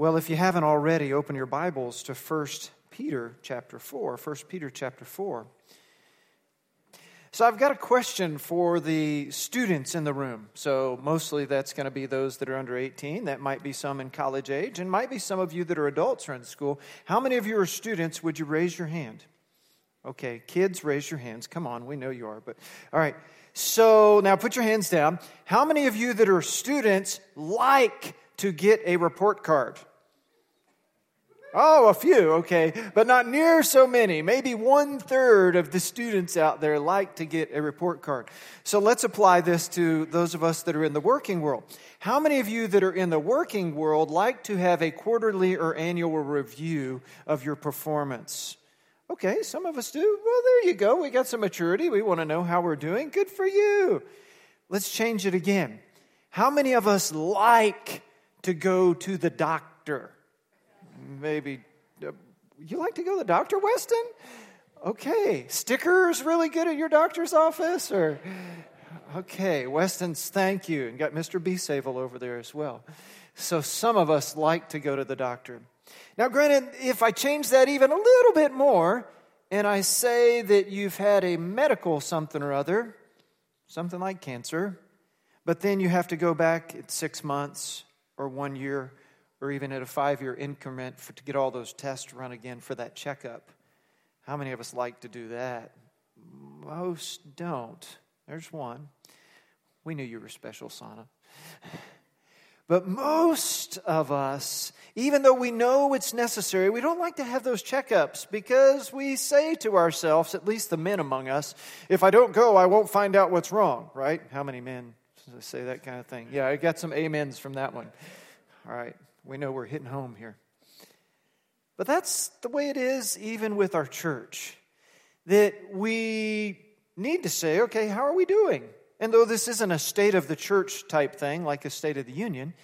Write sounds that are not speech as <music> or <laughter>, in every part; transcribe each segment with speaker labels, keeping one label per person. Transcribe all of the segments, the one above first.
Speaker 1: Well, if you haven't already, open your Bibles to 1 Peter chapter 4. 1 Peter chapter 4. So I've got a question for the students in the room. So mostly that's going to be those that are under 18. That might be some in college age, and might be some of you that are adults or in school. How many of you are students? Would you raise your hand? Okay, kids, raise your hands. Come on, we know you are. But all right. So now put your hands down. How many of you that are students like to get a report card? Oh, a few, okay, but not near so many. Maybe one third of the students out there like to get a report card. So let's apply this to those of us that are in the working world. How many of you that are in the working world like to have a quarterly or annual review of your performance? Okay, some of us do. Well, there you go. We got some maturity. We want to know how we're doing. Good for you. Let's change it again. How many of us like to go to the doctor? Maybe uh, you like to go to the doctor, Weston? Okay, stickers really good at your doctor's office, or okay, Weston's thank you, and got Mr. B Sable over there as well. So some of us like to go to the doctor. Now, granted, if I change that even a little bit more, and I say that you've had a medical something or other, something like cancer, but then you have to go back at six months or one year or even at a five year increment for, to get all those tests run again for that checkup. How many of us like to do that? Most don't. There's one. We knew you were special, Sana. But most of us, even though we know it's necessary, we don't like to have those checkups because we say to ourselves, at least the men among us, if I don't go, I won't find out what's wrong, right? How many men say that kind of thing? Yeah, I got some amens from that one. All right. We know we're hitting home here. But that's the way it is even with our church. That we need to say, okay, how are we doing? And though this isn't a state of the church type thing, like a state of the union,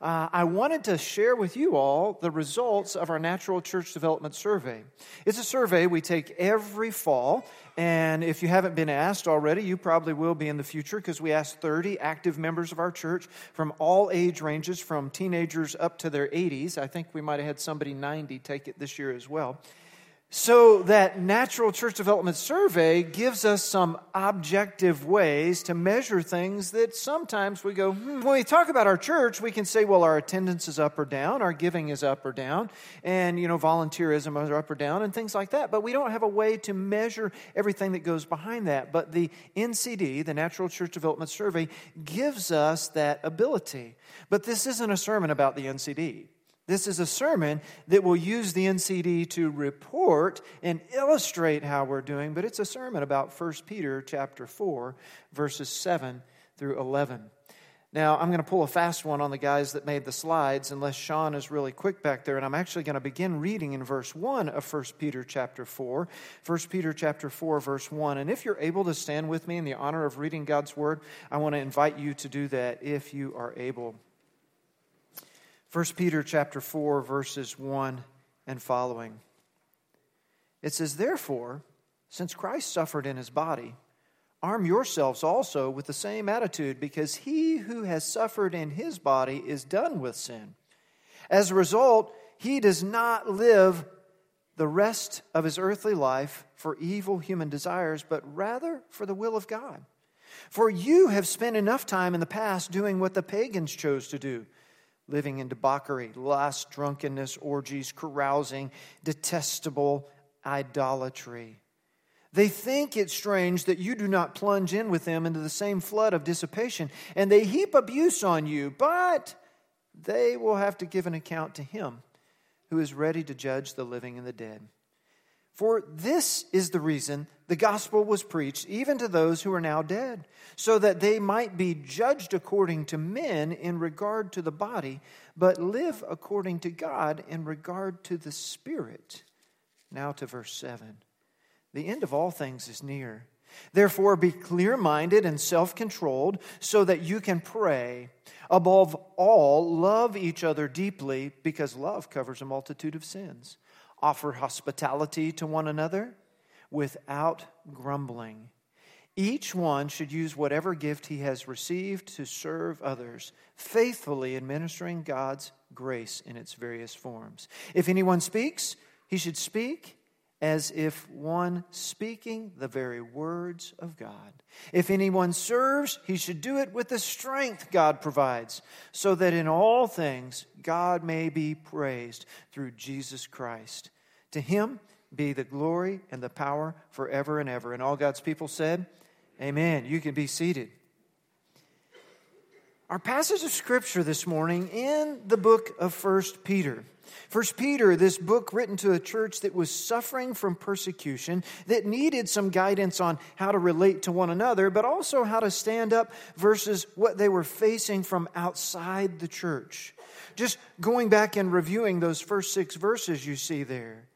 Speaker 1: uh, I wanted to share with you all the results of our Natural Church Development Survey. It's a survey we take every fall, and if you haven't been asked already, you probably will be in the future because we ask 30 active members of our church from all age ranges, from teenagers up to their 80s. I think we might have had somebody 90 take it this year as well. So, that natural church development survey gives us some objective ways to measure things that sometimes we go, hmm. when we talk about our church, we can say, well, our attendance is up or down, our giving is up or down, and, you know, volunteerism is up or down, and things like that. But we don't have a way to measure everything that goes behind that. But the NCD, the Natural Church Development Survey, gives us that ability. But this isn't a sermon about the NCD. This is a sermon that will use the NCD to report and illustrate how we're doing, but it's a sermon about 1 Peter chapter 4 verses 7 through 11. Now, I'm going to pull a fast one on the guys that made the slides unless Sean is really quick back there and I'm actually going to begin reading in verse 1 of 1 Peter chapter 4. 1 Peter chapter 4 verse 1. And if you're able to stand with me in the honor of reading God's word, I want to invite you to do that if you are able. 1 Peter chapter 4 verses 1 and following. It says, "Therefore, since Christ suffered in his body, arm yourselves also with the same attitude, because he who has suffered in his body is done with sin. As a result, he does not live the rest of his earthly life for evil human desires, but rather for the will of God. For you have spent enough time in the past doing what the pagans chose to do." Living in debauchery, lust, drunkenness, orgies, carousing, detestable idolatry. They think it strange that you do not plunge in with them into the same flood of dissipation, and they heap abuse on you, but they will have to give an account to him who is ready to judge the living and the dead. For this is the reason the gospel was preached even to those who are now dead, so that they might be judged according to men in regard to the body, but live according to God in regard to the spirit. Now to verse 7. The end of all things is near. Therefore, be clear minded and self controlled so that you can pray. Above all, love each other deeply because love covers a multitude of sins. Offer hospitality to one another without grumbling. Each one should use whatever gift he has received to serve others, faithfully administering God's grace in its various forms. If anyone speaks, he should speak as if one speaking the very words of God. If anyone serves, he should do it with the strength God provides, so that in all things God may be praised through Jesus Christ. To him be the glory and the power forever and ever. And all God's people said, Amen. You can be seated. Our passage of scripture this morning in the book of First Peter. First Peter, this book written to a church that was suffering from persecution, that needed some guidance on how to relate to one another, but also how to stand up versus what they were facing from outside the church. Just going back and reviewing those first six verses you see there,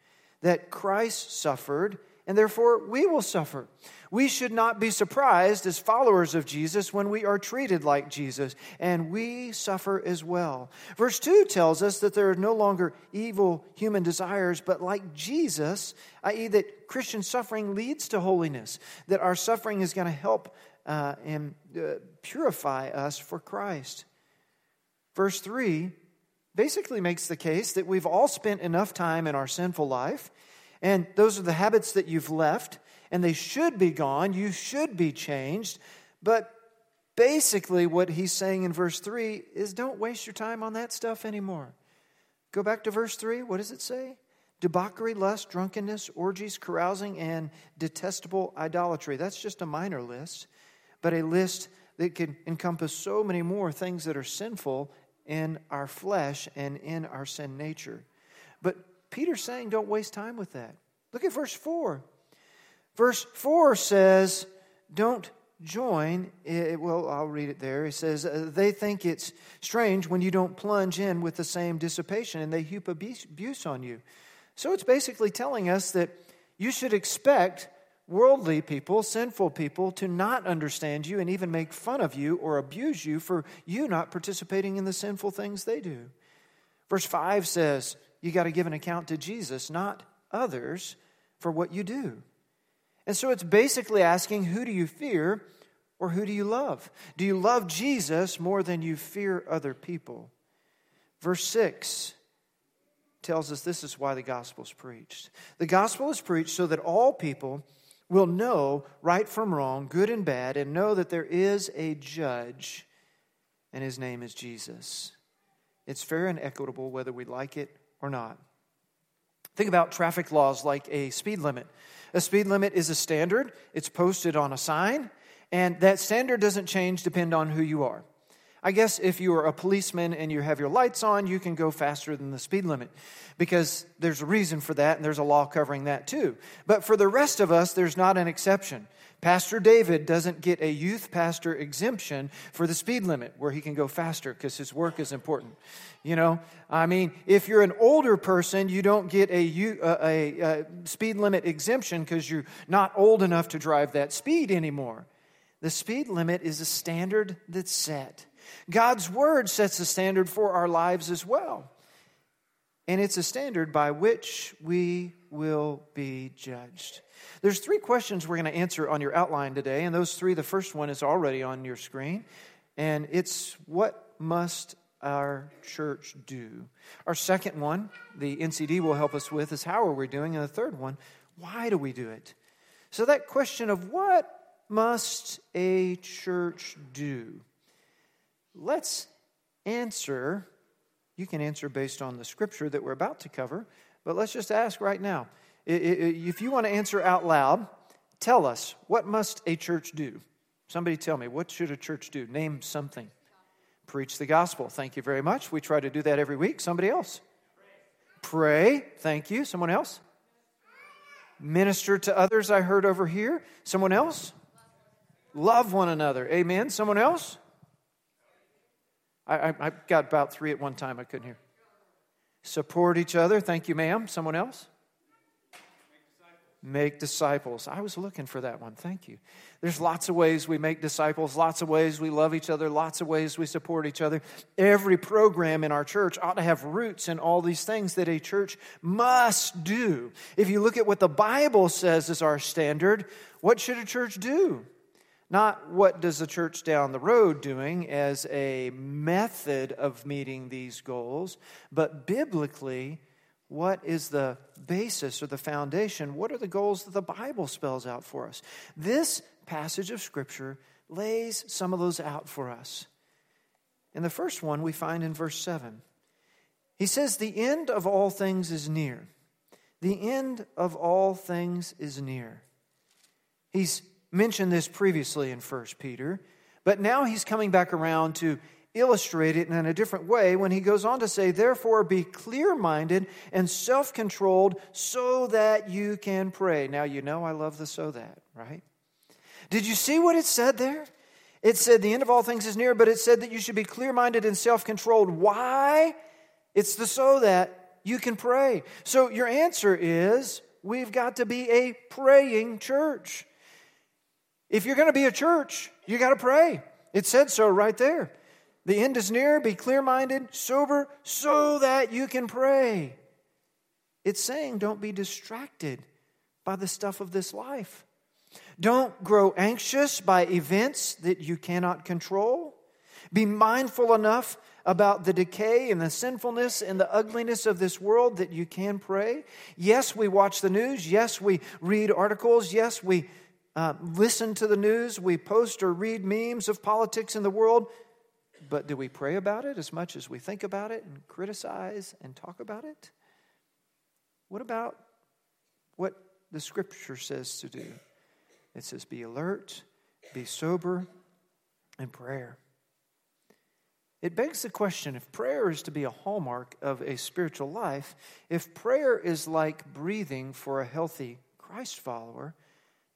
Speaker 1: that Christ suffered and therefore we will suffer. We should not be surprised as followers of Jesus when we are treated like Jesus, and we suffer as well. Verse 2 tells us that there are no longer evil human desires, but like Jesus, i.e., that Christian suffering leads to holiness, that our suffering is going to help uh, and uh, purify us for Christ. Verse 3 basically makes the case that we've all spent enough time in our sinful life and those are the habits that you've left, and they should be gone. You should be changed. But basically, what he's saying in verse 3 is don't waste your time on that stuff anymore. Go back to verse 3. What does it say? Debauchery, lust, drunkenness, orgies, carousing, and detestable idolatry. That's just a minor list, but a list that can encompass so many more things that are sinful in our flesh and in our sin nature. But Peter's saying don't waste time with that. Look at verse 4. Verse 4 says, don't join. It, well, I'll read it there. It says, uh, they think it's strange when you don't plunge in with the same dissipation and they heap abuse on you. So it's basically telling us that you should expect worldly people, sinful people, to not understand you and even make fun of you or abuse you for you not participating in the sinful things they do. Verse 5 says, you got to give an account to Jesus, not others, for what you do. And so it's basically asking who do you fear or who do you love? Do you love Jesus more than you fear other people? Verse 6 tells us this is why the gospel is preached. The gospel is preached so that all people will know right from wrong, good and bad, and know that there is a judge, and his name is Jesus. It's fair and equitable whether we like it or not. Think about traffic laws like a speed limit. A speed limit is a standard, it's posted on a sign, and that standard doesn't change depend on who you are. I guess if you are a policeman and you have your lights on, you can go faster than the speed limit because there's a reason for that and there's a law covering that too. But for the rest of us, there's not an exception. Pastor David doesn't get a youth pastor exemption for the speed limit where he can go faster because his work is important. You know, I mean, if you're an older person, you don't get a, a, a speed limit exemption because you're not old enough to drive that speed anymore. The speed limit is a standard that's set. God's word sets a standard for our lives as well. And it's a standard by which we will be judged. There's three questions we're going to answer on your outline today, and those three, the first one is already on your screen, and it's what must our church do? Our second one, the NCD will help us with, is how are we doing? And the third one, why do we do it? So that question of what must a church do? Let's answer. You can answer based on the scripture that we're about to cover, but let's just ask right now if you want to answer out loud, tell us, what must a church do? Somebody tell me, what should a church do? Name something. Preach the gospel. Thank you very much. We try to do that every week. Somebody else. Pray. Thank you. Someone else. Minister to others, I heard over here. Someone else? Love one another. Amen. Someone else? I, I, I got about three at one time. I couldn't hear. Support each other. Thank you, ma'am. Someone else? make disciples. I was looking for that one. Thank you. There's lots of ways we make disciples, lots of ways we love each other, lots of ways we support each other. Every program in our church ought to have roots in all these things that a church must do. If you look at what the Bible says is our standard, what should a church do? Not what does the church down the road doing as a method of meeting these goals, but biblically, what is the basis or the foundation? What are the goals that the Bible spells out for us? This passage of Scripture lays some of those out for us. And the first one we find in verse 7. He says, The end of all things is near. The end of all things is near. He's mentioned this previously in 1 Peter, but now he's coming back around to illustrate it in a different way when he goes on to say, Therefore, be clear minded and self controlled so that you can pray. Now, you know I love the so that, right? Did you see what it said there? It said the end of all things is near, but it said that you should be clear minded and self controlled. Why? It's the so that you can pray. So your answer is we've got to be a praying church. If you're going to be a church, you got to pray. It said so right there. The end is near, be clear minded, sober, so that you can pray. It's saying don't be distracted by the stuff of this life. Don't grow anxious by events that you cannot control. Be mindful enough about the decay and the sinfulness and the ugliness of this world that you can pray. Yes, we watch the news. Yes, we read articles. Yes, we uh, listen to the news. We post or read memes of politics in the world. But do we pray about it as much as we think about it and criticize and talk about it? What about what the scripture says to do? It says, be alert, be sober, and prayer. It begs the question if prayer is to be a hallmark of a spiritual life, if prayer is like breathing for a healthy Christ follower,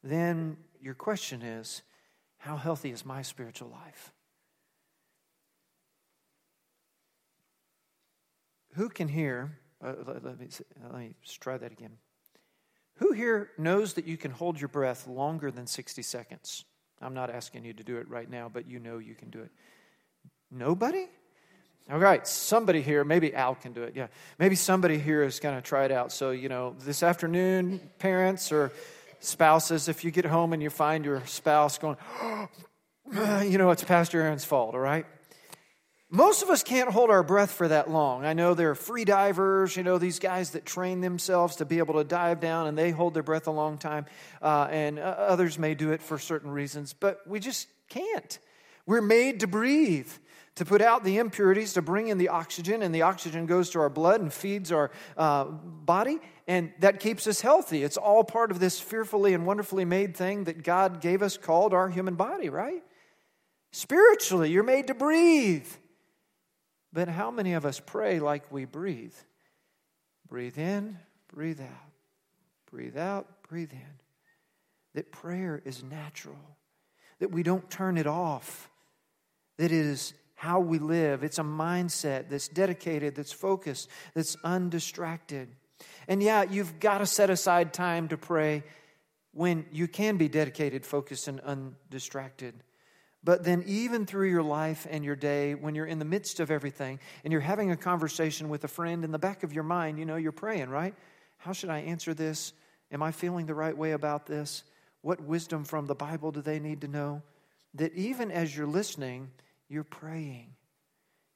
Speaker 1: then your question is how healthy is my spiritual life? Who can hear? Uh, let, let, me, let me try that again. Who here knows that you can hold your breath longer than 60 seconds? I'm not asking you to do it right now, but you know you can do it. Nobody? All right, somebody here, maybe Al can do it. Yeah, maybe somebody here is going to try it out. So, you know, this afternoon, parents or spouses, if you get home and you find your spouse going, you know, it's Pastor Aaron's fault, all right? Most of us can't hold our breath for that long. I know there are free divers, you know, these guys that train themselves to be able to dive down and they hold their breath a long time, uh, and uh, others may do it for certain reasons, but we just can't. We're made to breathe to put out the impurities, to bring in the oxygen, and the oxygen goes to our blood and feeds our uh, body, and that keeps us healthy. It's all part of this fearfully and wonderfully made thing that God gave us called our human body, right? Spiritually, you're made to breathe. But how many of us pray like we breathe? Breathe in, breathe out. Breathe out, breathe in. That prayer is natural, that we don't turn it off, that it is how we live. It's a mindset that's dedicated, that's focused, that's undistracted. And yeah, you've got to set aside time to pray when you can be dedicated, focused, and undistracted. But then, even through your life and your day, when you're in the midst of everything and you're having a conversation with a friend in the back of your mind, you know, you're praying, right? How should I answer this? Am I feeling the right way about this? What wisdom from the Bible do they need to know? That even as you're listening, you're praying.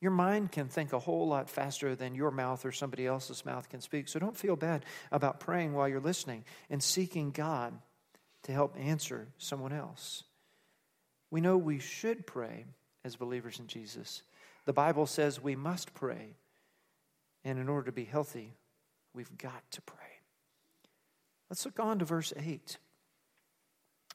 Speaker 1: Your mind can think a whole lot faster than your mouth or somebody else's mouth can speak. So don't feel bad about praying while you're listening and seeking God to help answer someone else. We know we should pray as believers in Jesus. The Bible says we must pray. And in order to be healthy, we've got to pray. Let's look on to verse 8.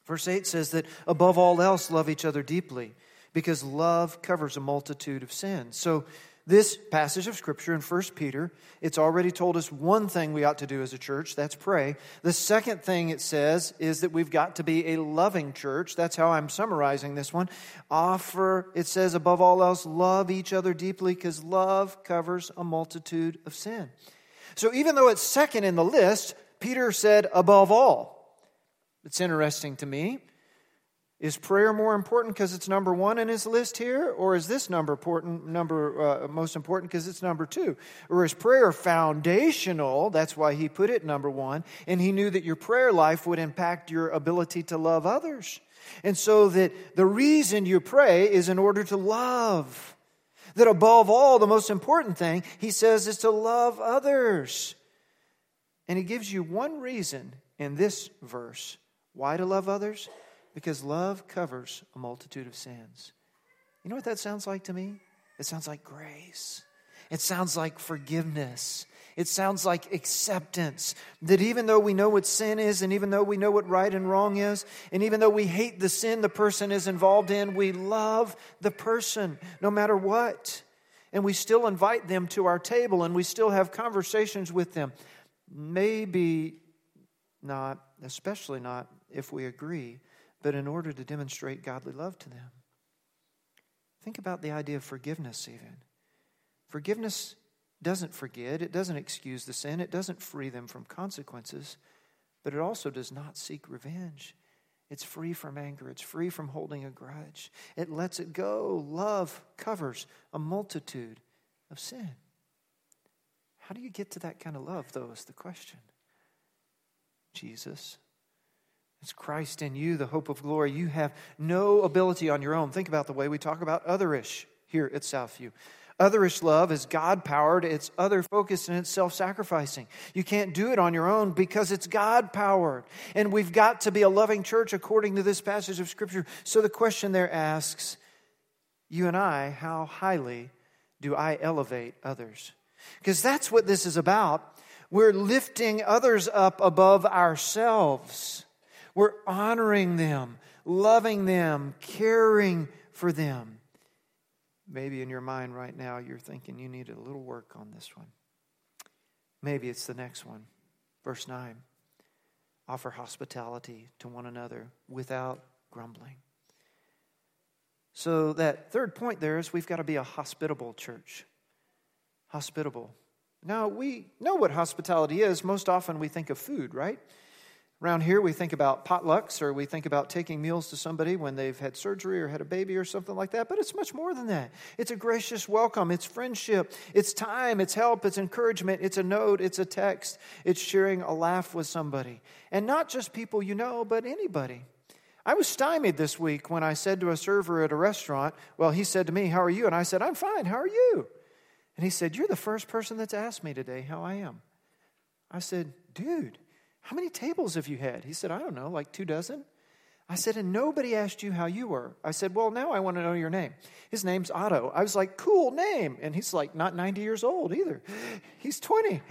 Speaker 1: Verse 8 says that above all else, love each other deeply because love covers a multitude of sins. So, this passage of scripture in 1 Peter, it's already told us one thing we ought to do as a church that's pray. The second thing it says is that we've got to be a loving church. That's how I'm summarizing this one. Offer, it says, above all else, love each other deeply because love covers a multitude of sin. So even though it's second in the list, Peter said, above all. It's interesting to me is prayer more important because it's number one in his list here, or is this number important, number uh, most important because it's number two? Or is prayer foundational? That's why he put it number one, and he knew that your prayer life would impact your ability to love others. And so that the reason you pray is in order to love. That above all, the most important thing, he says, is to love others. And he gives you one reason in this verse why to love others? Because love covers a multitude of sins. You know what that sounds like to me? It sounds like grace. It sounds like forgiveness. It sounds like acceptance. That even though we know what sin is, and even though we know what right and wrong is, and even though we hate the sin the person is involved in, we love the person no matter what. And we still invite them to our table and we still have conversations with them. Maybe not, especially not if we agree, but in order to demonstrate godly love to them. Think about the idea of forgiveness, even. Forgiveness doesn't forget, it doesn't excuse the sin, it doesn't free them from consequences, but it also does not seek revenge. It's free from anger. It's free from holding a grudge. It lets it go. Love covers a multitude of sin. How do you get to that kind of love, though, is the question. Jesus. It's Christ in you, the hope of glory. You have no ability on your own. Think about the way we talk about otherish here at Southview. Otherish love is God powered, it's other focused, and it's self sacrificing. You can't do it on your own because it's God powered. And we've got to be a loving church according to this passage of Scripture. So the question there asks you and I, how highly do I elevate others? Because that's what this is about. We're lifting others up above ourselves. We're honoring them, loving them, caring for them. Maybe in your mind right now, you're thinking you need a little work on this one. Maybe it's the next one. Verse 9 offer hospitality to one another without grumbling. So, that third point there is we've got to be a hospitable church. Hospitable. Now, we know what hospitality is. Most often we think of food, right? Around here, we think about potlucks or we think about taking meals to somebody when they've had surgery or had a baby or something like that, but it's much more than that. It's a gracious welcome, it's friendship, it's time, it's help, it's encouragement, it's a note, it's a text, it's sharing a laugh with somebody. And not just people you know, but anybody. I was stymied this week when I said to a server at a restaurant, Well, he said to me, How are you? And I said, I'm fine, how are you? And he said, You're the first person that's asked me today how I am. I said, Dude, how many tables have you had? He said, I don't know, like two dozen. I said, and nobody asked you how you were. I said, well, now I want to know your name. His name's Otto. I was like, cool name. And he's like, not 90 years old either. He's 20.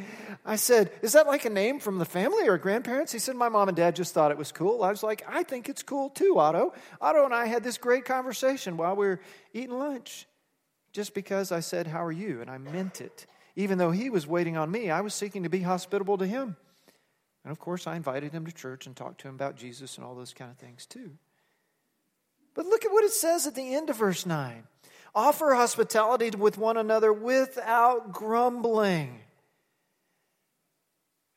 Speaker 1: I said, is that like a name from the family or grandparents? He said, my mom and dad just thought it was cool. I was like, I think it's cool too, Otto. Otto and I had this great conversation while we were eating lunch just because I said, how are you? And I meant it. Even though he was waiting on me, I was seeking to be hospitable to him. And of course, I invited him to church and talked to him about Jesus and all those kind of things too. But look at what it says at the end of verse 9 offer hospitality with one another without grumbling.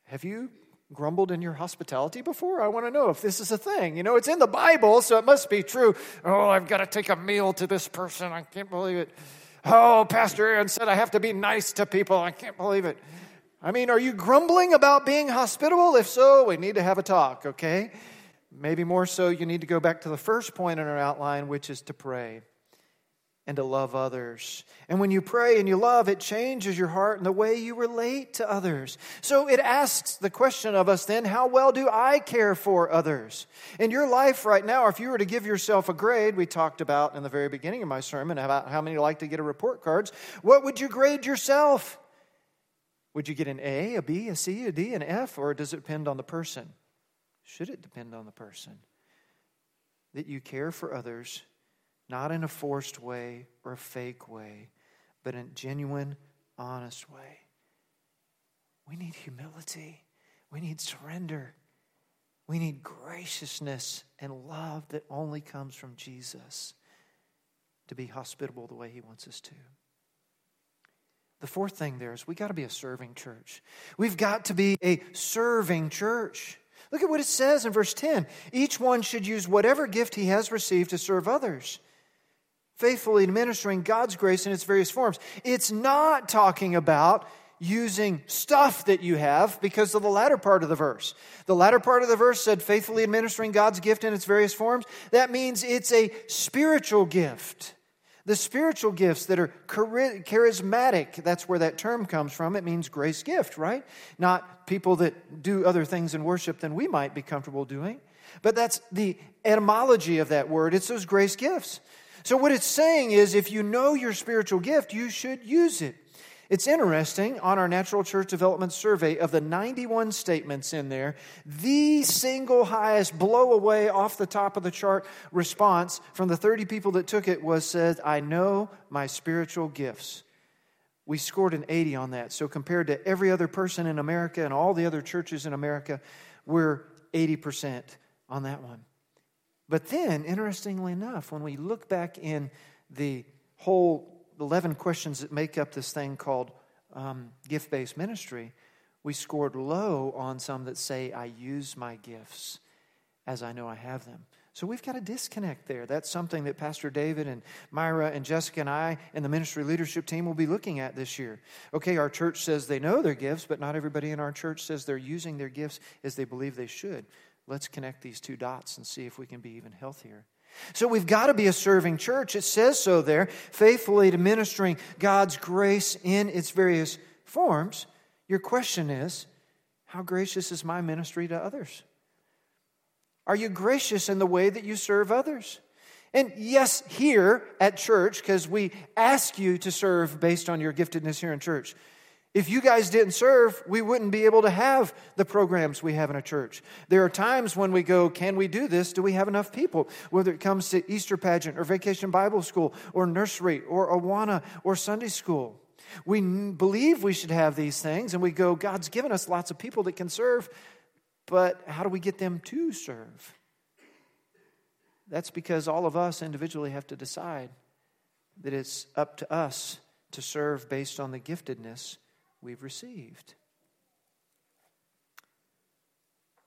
Speaker 1: Have you grumbled in your hospitality before? I want to know if this is a thing. You know, it's in the Bible, so it must be true. Oh, I've got to take a meal to this person. I can't believe it. Oh, Pastor Aaron said I have to be nice to people. I can't believe it. I mean, are you grumbling about being hospitable? If so, we need to have a talk, okay? Maybe more so, you need to go back to the first point in our outline, which is to pray and to love others. And when you pray and you love, it changes your heart and the way you relate to others. So it asks the question of us then how well do I care for others? In your life right now, if you were to give yourself a grade, we talked about in the very beginning of my sermon about how many like to get a report cards, what would you grade yourself? Would you get an A, a B, a C, a D, an F, or does it depend on the person? Should it depend on the person? That you care for others, not in a forced way or a fake way, but in a genuine, honest way. We need humility. We need surrender. We need graciousness and love that only comes from Jesus to be hospitable the way He wants us to. The fourth thing there is we got to be a serving church. We've got to be a serving church. Look at what it says in verse 10. Each one should use whatever gift he has received to serve others, faithfully administering God's grace in its various forms. It's not talking about using stuff that you have because of the latter part of the verse. The latter part of the verse said, faithfully administering God's gift in its various forms. That means it's a spiritual gift. The spiritual gifts that are charismatic, that's where that term comes from. It means grace gift, right? Not people that do other things in worship than we might be comfortable doing. But that's the etymology of that word. It's those grace gifts. So, what it's saying is if you know your spiritual gift, you should use it. It's interesting on our Natural Church Development Survey of the 91 statements in there, the single highest blow away off the top of the chart response from the 30 people that took it was said, I know my spiritual gifts. We scored an 80 on that. So compared to every other person in America and all the other churches in America, we're 80% on that one. But then, interestingly enough, when we look back in the whole 11 questions that make up this thing called um, gift based ministry, we scored low on some that say, I use my gifts as I know I have them. So we've got a disconnect there. That's something that Pastor David and Myra and Jessica and I and the ministry leadership team will be looking at this year. Okay, our church says they know their gifts, but not everybody in our church says they're using their gifts as they believe they should. Let's connect these two dots and see if we can be even healthier. So we've got to be a serving church. It says so there, faithfully administering God's grace in its various forms. Your question is how gracious is my ministry to others? Are you gracious in the way that you serve others? And yes, here at church, because we ask you to serve based on your giftedness here in church. If you guys didn't serve, we wouldn't be able to have the programs we have in a church. There are times when we go, Can we do this? Do we have enough people? Whether it comes to Easter pageant or vacation Bible school or nursery or Awana or Sunday school. We believe we should have these things and we go, God's given us lots of people that can serve, but how do we get them to serve? That's because all of us individually have to decide that it's up to us to serve based on the giftedness we've received.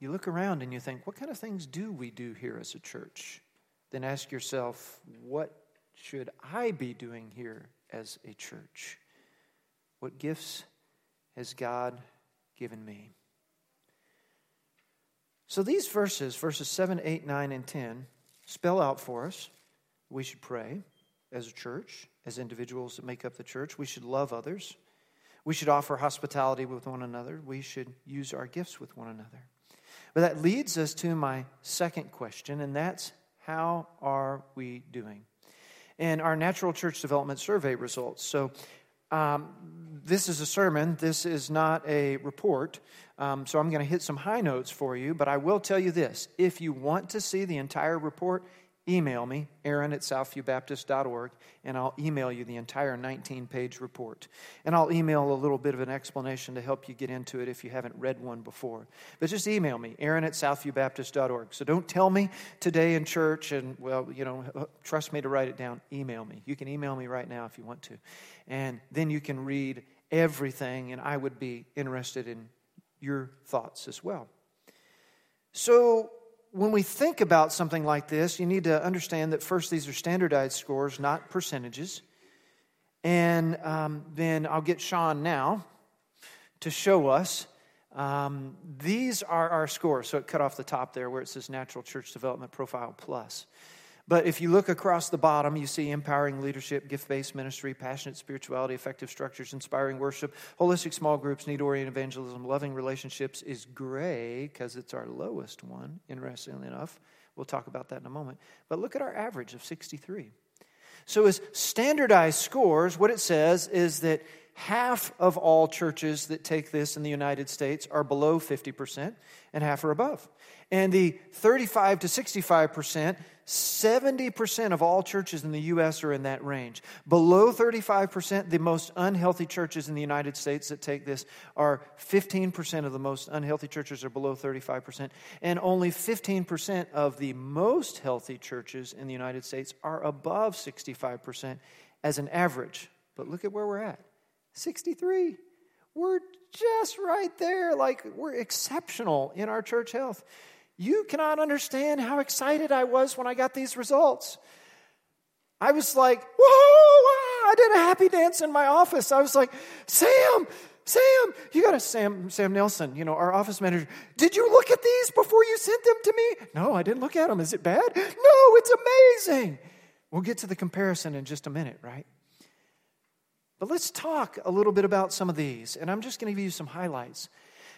Speaker 1: You look around and you think, what kind of things do we do here as a church? Then ask yourself, what should I be doing here as a church? What gifts has God given me? So these verses, verses 7, 8, 9, and 10, spell out for us we should pray as a church, as individuals that make up the church. We should love others. We should offer hospitality with one another. We should use our gifts with one another. But that leads us to my second question, and that's how are we doing? And our Natural Church Development Survey results. So, um, this is a sermon, this is not a report. Um, so, I'm going to hit some high notes for you, but I will tell you this. If you want to see the entire report, email me, aaron at southviewbaptist.org, and I'll email you the entire 19 page report. And I'll email a little bit of an explanation to help you get into it if you haven't read one before. But just email me, aaron at southviewbaptist.org. So don't tell me today in church and, well, you know, trust me to write it down. Email me. You can email me right now if you want to. And then you can read everything, and I would be interested in your thoughts as well. So, when we think about something like this, you need to understand that first, these are standardized scores, not percentages. And um, then I'll get Sean now to show us. Um, these are our scores. So it cut off the top there where it says Natural Church Development Profile Plus. But if you look across the bottom, you see empowering leadership, gift based ministry, passionate spirituality, effective structures, inspiring worship, holistic small groups, need oriented evangelism, loving relationships is gray because it's our lowest one, interestingly enough. We'll talk about that in a moment. But look at our average of 63. So, as standardized scores, what it says is that half of all churches that take this in the United States are below 50%, and half are above. And the 35 to 65% 70% of all churches in the U.S. are in that range. Below 35%, the most unhealthy churches in the United States that take this are 15% of the most unhealthy churches are below 35%. And only 15% of the most healthy churches in the United States are above 65% as an average. But look at where we're at 63. We're just right there. Like, we're exceptional in our church health. You cannot understand how excited I was when I got these results. I was like, whoa, I did a happy dance in my office. I was like, Sam, Sam, you got a Sam, Sam Nelson, you know, our office manager. Did you look at these before you sent them to me? No, I didn't look at them. Is it bad? No, it's amazing. We'll get to the comparison in just a minute, right? But let's talk a little bit about some of these, and I'm just going to give you some highlights.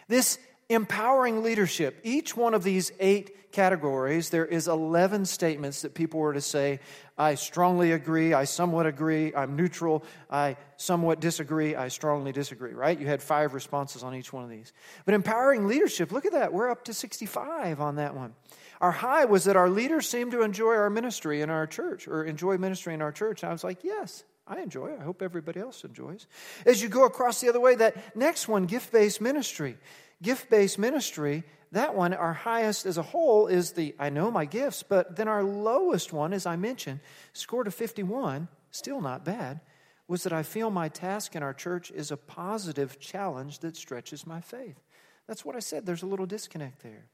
Speaker 1: This empowering leadership, each one of these eight categories, there is 11 statements that people were to say, I strongly agree, I somewhat agree, I'm neutral, I somewhat disagree, I strongly disagree, right? You had five responses on each one of these. But empowering leadership, look at that, we're up to 65 on that one. Our high was that our leaders seemed to enjoy our ministry in our church, or enjoy ministry in our church. And I was like, yes, I enjoy. I hope everybody else enjoys. As you go across the other way, that next one, gift based ministry gift based ministry, that one, our highest as a whole is the I know my gifts, but then our lowest one, as I mentioned, scored a 51, still not bad, was that I feel my task in our church is a positive challenge that stretches my faith. That's what I said. There's a little disconnect there.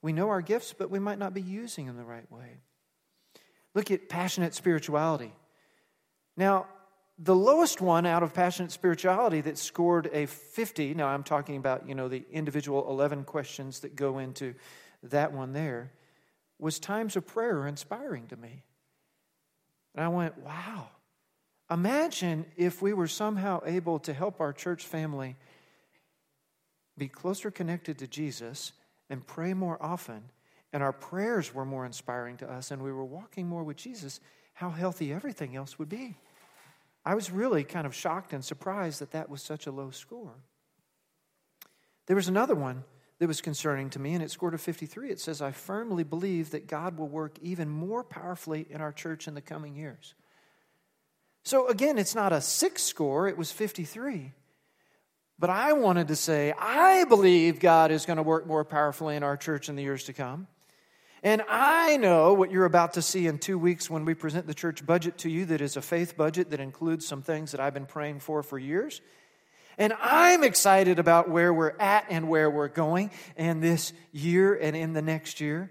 Speaker 1: We know our gifts, but we might not be using them the right way. Look at passionate spirituality. Now, the lowest one out of passionate spirituality that scored a 50 now i'm talking about you know the individual 11 questions that go into that one there was times of prayer inspiring to me. And i went wow. Imagine if we were somehow able to help our church family be closer connected to jesus and pray more often and our prayers were more inspiring to us and we were walking more with jesus how healthy everything else would be I was really kind of shocked and surprised that that was such a low score. There was another one that was concerning to me, and it scored a 53. It says, I firmly believe that God will work even more powerfully in our church in the coming years. So again, it's not a six score, it was 53. But I wanted to say, I believe God is going to work more powerfully in our church in the years to come. And I know what you're about to see in two weeks when we present the church budget to you that is a faith budget that includes some things that I've been praying for for years. And I'm excited about where we're at and where we're going in this year and in the next year.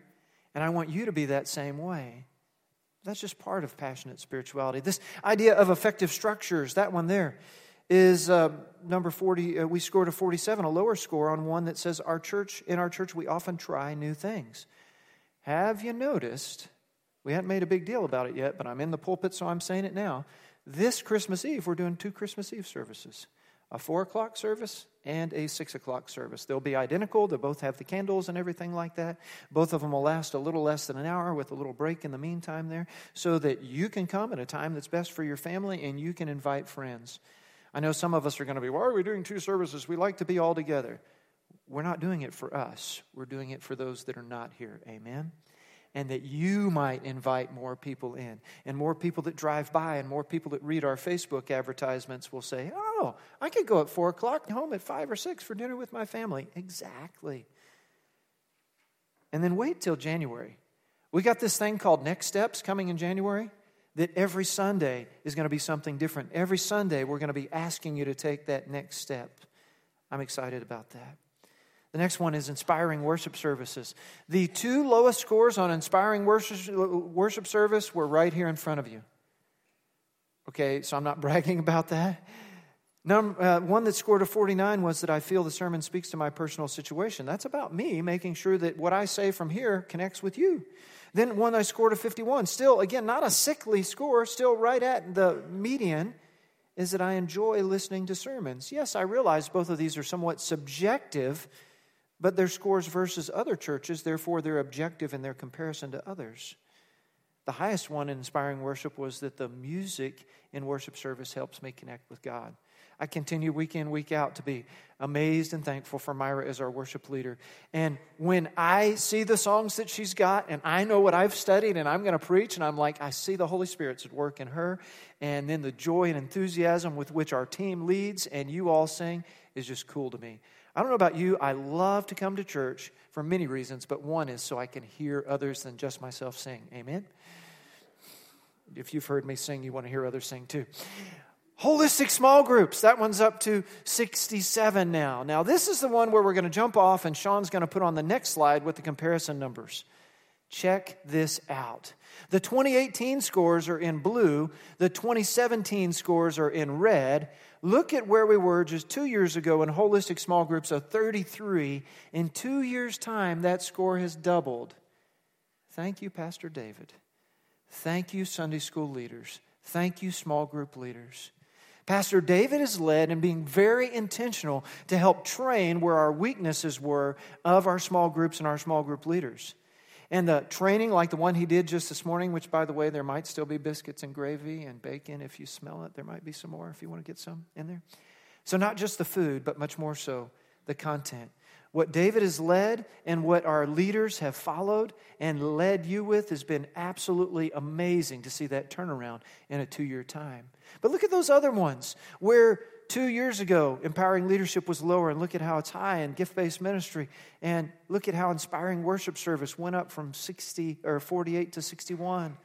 Speaker 1: And I want you to be that same way. That's just part of passionate spirituality. This idea of effective structures, that one there, is uh, number 40. Uh, we scored a 47, a lower score on one that says, Our church, in our church, we often try new things. Have you noticed? We hadn't made a big deal about it yet, but I'm in the pulpit, so I'm saying it now. This Christmas Eve, we're doing two Christmas Eve services a four o'clock service and a six o'clock service. They'll be identical. They'll both have the candles and everything like that. Both of them will last a little less than an hour with a little break in the meantime there so that you can come at a time that's best for your family and you can invite friends. I know some of us are going to be, why are we doing two services? We like to be all together. We're not doing it for us, we're doing it for those that are not here. Amen? And that you might invite more people in. And more people that drive by and more people that read our Facebook advertisements will say, Oh, I could go at four o'clock home at five or six for dinner with my family. Exactly. And then wait till January. We got this thing called Next Steps coming in January that every Sunday is going to be something different. Every Sunday, we're going to be asking you to take that next step. I'm excited about that. The next one is inspiring worship services. The two lowest scores on inspiring worship, worship service were right here in front of you. Okay, so I'm not <laughs> bragging about that. Number, uh, one that scored a 49 was that I feel the sermon speaks to my personal situation. That's about me making sure that what I say from here connects with you. Then one I scored a 51. Still, again, not a sickly score, still right at the median, is that I enjoy listening to sermons. Yes, I realize both of these are somewhat subjective but their scores versus other churches, therefore, they're objective in their comparison to others. The highest one in inspiring worship was that the music in worship service helps me connect with God. I continue week in, week out to be amazed and thankful for Myra as our worship leader. And when I see the songs that she's got, and I know what I've studied, and I'm going to preach, and I'm like, I see the Holy Spirit's at work in her. And then the joy and enthusiasm with which our team leads and you all sing is just cool to me. I don't know about you, I love to come to church for many reasons, but one is so I can hear others than just myself sing. Amen? If you've heard me sing, you want to hear others sing too. Holistic small groups, that one's up to 67 now. Now, this is the one where we're going to jump off, and Sean's going to put on the next slide with the comparison numbers. Check this out. The 2018 scores are in blue, the 2017 scores are in red, Look at where we were just two years ago in holistic small groups of 33. In two years' time, that score has doubled. Thank you, Pastor David. Thank you, Sunday school leaders. Thank you, small group leaders. Pastor David is led in being very intentional to help train where our weaknesses were of our small groups and our small group leaders. And the training, like the one he did just this morning, which, by the way, there might still be biscuits and gravy and bacon if you smell it. There might be some more if you want to get some in there. So, not just the food, but much more so the content. What David has led and what our leaders have followed and led you with has been absolutely amazing to see that turnaround in a two year time. But look at those other ones where two years ago, empowering leadership was lower, and look at how it's high in gift based ministry. And look at how inspiring worship service went up from 60 or 48 to 61.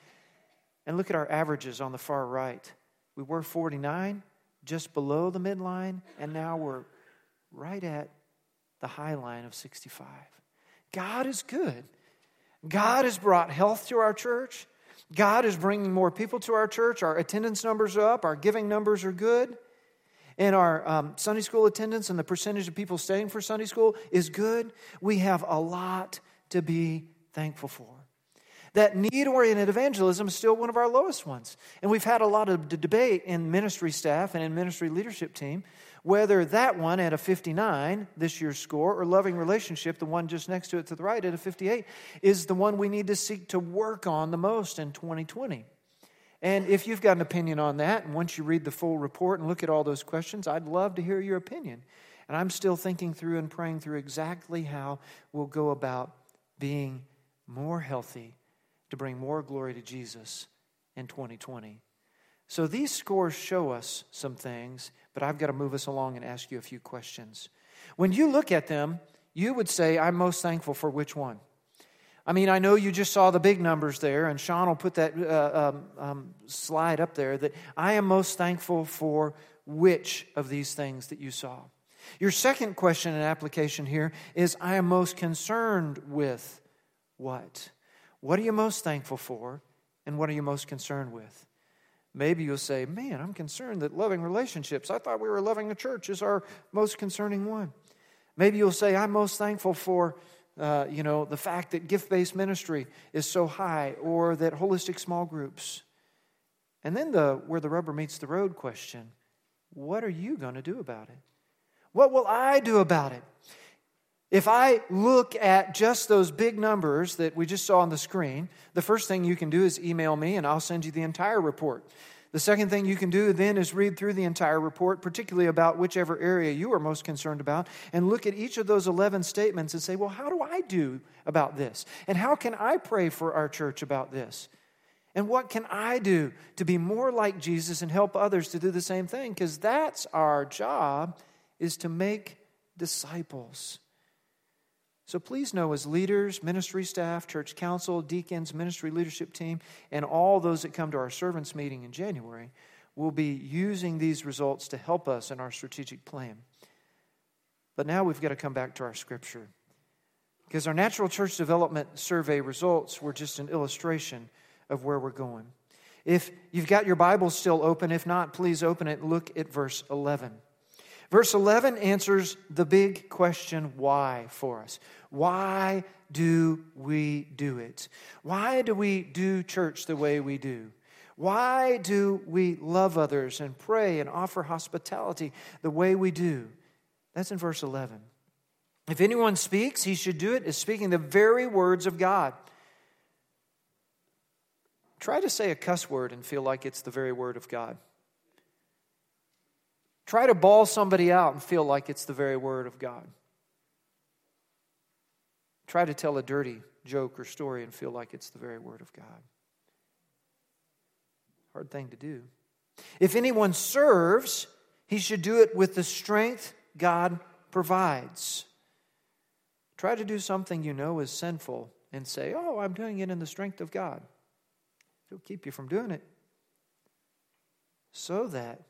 Speaker 1: And look at our averages on the far right. We were 49, just below the midline, and now we're right at the high line of 65. God is good. God has brought health to our church. God is bringing more people to our church. Our attendance numbers are up. Our giving numbers are good and our um, Sunday school attendance and the percentage of people staying for Sunday school is good, we have a lot to be thankful for. That need oriented evangelism is still one of our lowest ones. And we've had a lot of debate in ministry staff and in ministry leadership team whether that one at a 59, this year's score, or loving relationship, the one just next to it to the right at a 58, is the one we need to seek to work on the most in 2020. And if you've got an opinion on that, and once you read the full report and look at all those questions, I'd love to hear your opinion. And I'm still thinking through and praying through exactly how we'll go about being more healthy to bring more glory to Jesus in 2020. So these scores show us some things, but I've got to move us along and ask you a few questions. When you look at them, you would say, I'm most thankful for which one? I mean, I know you just saw the big numbers there, and Sean will put that uh, um, um, slide up there that I am most thankful for which of these things that you saw. Your second question and application here is I am most concerned with what? What are you most thankful for, and what are you most concerned with? Maybe you'll say, Man, I'm concerned that loving relationships, I thought we were loving the church, is our most concerning one. Maybe you'll say, I'm most thankful for uh, you know, the fact that gift based ministry is so high or that holistic small groups. And then the where the rubber meets the road question what are you going to do about it? What will I do about it? If I look at just those big numbers that we just saw on the screen, the first thing you can do is email me and I'll send you the entire report. The second thing you can do then is read through the entire report, particularly about whichever area you are most concerned about, and look at each of those 11 statements and say, well, how do I do about this? And how can I pray for our church about this? And what can I do to be more like Jesus and help others to do the same thing? Because that's our job, is to make disciples. So please know, as leaders, ministry staff, church council, deacons, ministry leadership team, and all those that come to our servants meeting in January, we'll be using these results to help us in our strategic plan. But now we've got to come back to our scripture. Because our natural church development survey results were just an illustration of where we're going. If you've got your Bible still open, if not, please open it and look at verse 11. Verse 11 answers the big question why for us. Why do we do it? Why do we do church the way we do? Why do we love others and pray and offer hospitality the way we do? That's in verse 11. If anyone speaks, he should do it as speaking the very words of God. Try to say a cuss word and feel like it's the very word of God. Try to bawl somebody out and feel like it's the very word of God. Try to tell a dirty joke or story and feel like it's the very word of God. Hard thing to do. If anyone serves, he should do it with the strength God provides. Try to do something you know is sinful and say, Oh, I'm doing it in the strength of God. It'll keep you from doing it. So that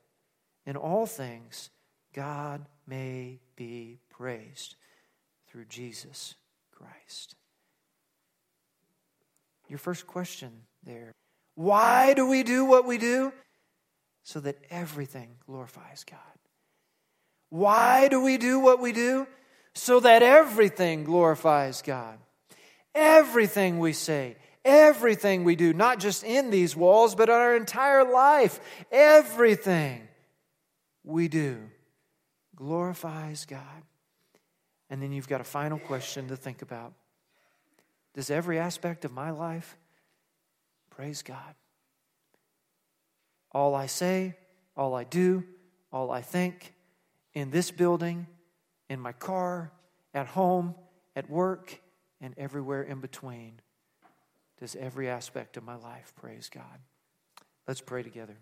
Speaker 1: in all things, God may be praised through Jesus Christ. Your first question there why do we do what we do? so that everything glorifies God. Why do we do what we do? So that everything glorifies God. Everything we say, everything we do, not just in these walls, but our entire life, everything we do glorifies God. And then you've got a final question to think about Does every aspect of my life praise God? All I say, all I do, all I think, in this building, in my car, at home, at work, and everywhere in between, does every aspect of my life praise God? Let's pray together.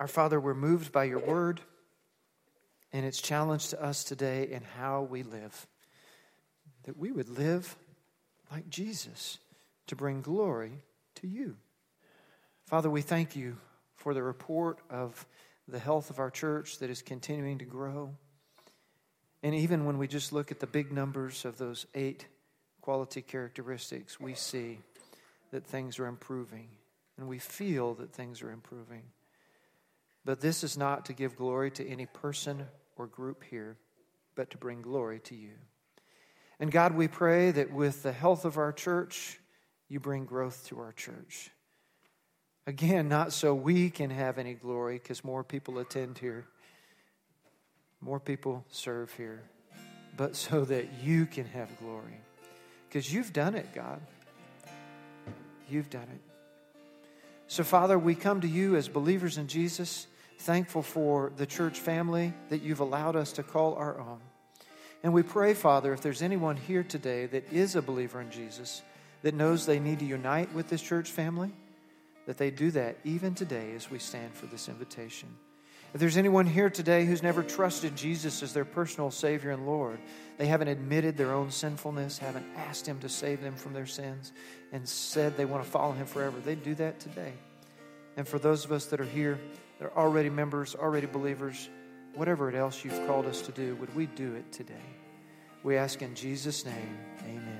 Speaker 1: Our Father, we're moved by your word and its challenge to us today in how we live. That we would live like Jesus to bring glory to you. Father, we thank you for the report of the health of our church that is continuing to grow. And even when we just look at the big numbers of those eight quality characteristics, we see that things are improving and we feel that things are improving. But this is not to give glory to any person or group here, but to bring glory to you. And God, we pray that with the health of our church, you bring growth to our church. Again, not so we can have any glory because more people attend here, more people serve here, but <laughs> so that you can have glory. Because you've done it, God. You've done it. So, Father, we come to you as believers in Jesus, thankful for the church family that you've allowed us to call our own. And we pray, Father, if there's anyone here today that is a believer in Jesus, that knows they need to unite with this church family, that they do that even today as we stand for this invitation. If there's anyone here today who's never trusted Jesus as their personal Savior and Lord, they haven't admitted their own sinfulness, haven't asked Him to save them from their sins, and said they want to follow Him forever, they do that today. And for those of us that are here, that are already members, already believers, whatever it else you've called us to do, would we do it today? We ask in Jesus' name, amen.